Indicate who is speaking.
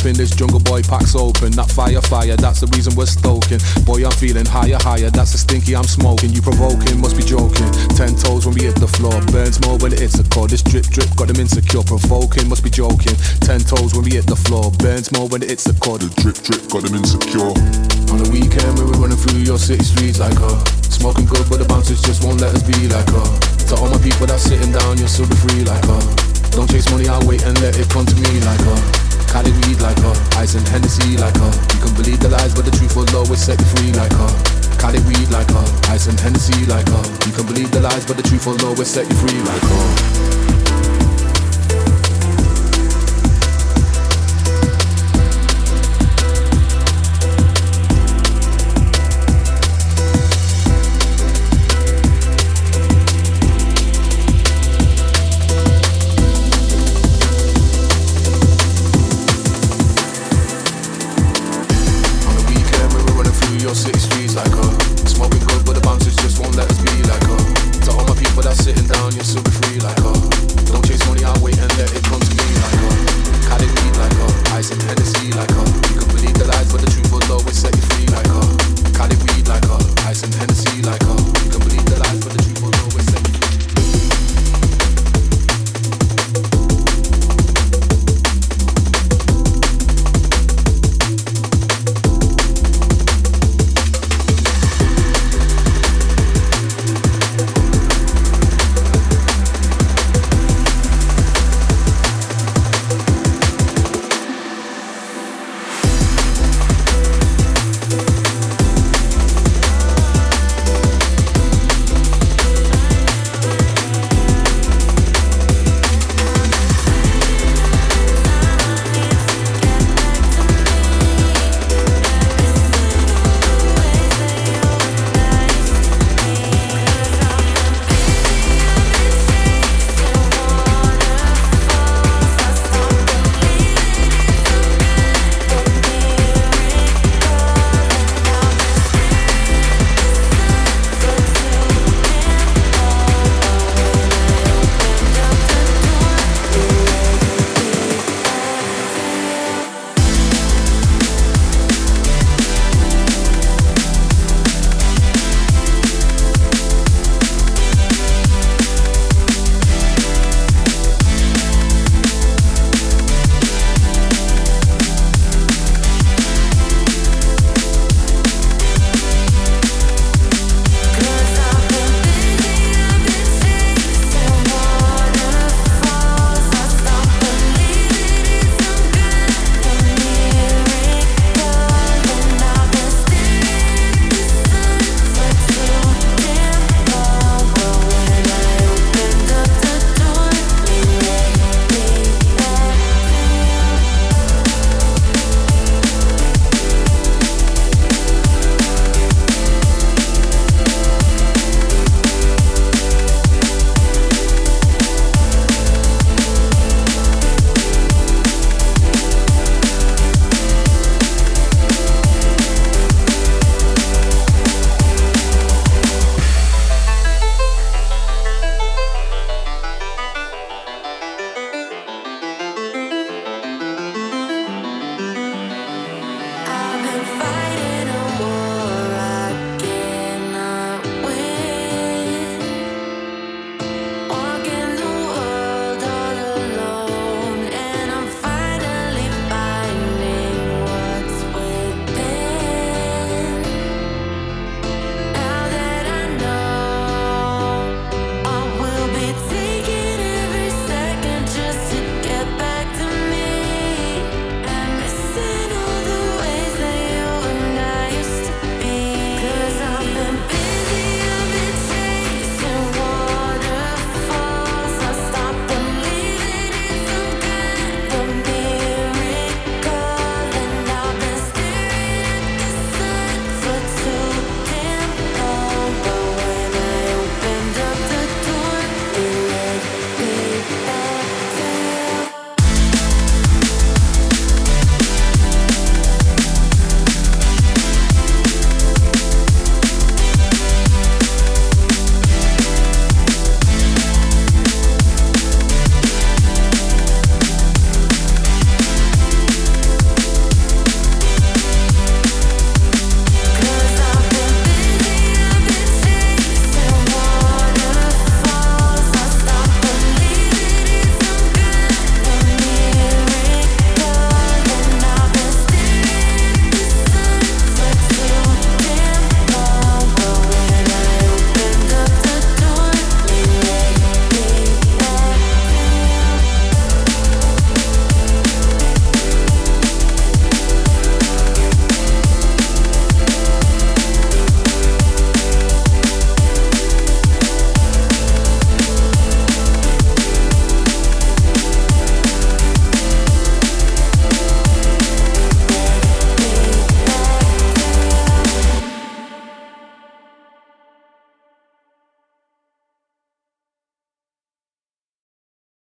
Speaker 1: coping, this jungle boy packs open. That fire, fire, that's the reason we're stoking. Boy, I'm feeling higher, higher, that's the stinky I'm smoking. You provoking, must be joking. Ten toes when we hit the floor, burns more when it hits a core. This drip, drip, got them insecure, provoking, must be joking. Ten toes when we hit the floor, burns more when it hits a core.
Speaker 2: The drip, drip, got them insecure.
Speaker 1: On the weekend, we were running through your city streets like her. Smoking good, but the bouncers just won't let us be like her. To all my people that's sitting down, you'll still be free like her. Don't chase money, I'll wait and let it come to me like her. Cali weed like her, ice and Hennessy like her. You can believe the lies, but the truth will always set you free like uh, her. Cali weed like her, ice and Hennessy like her. You can believe the lies, but the truth will always set you free like her.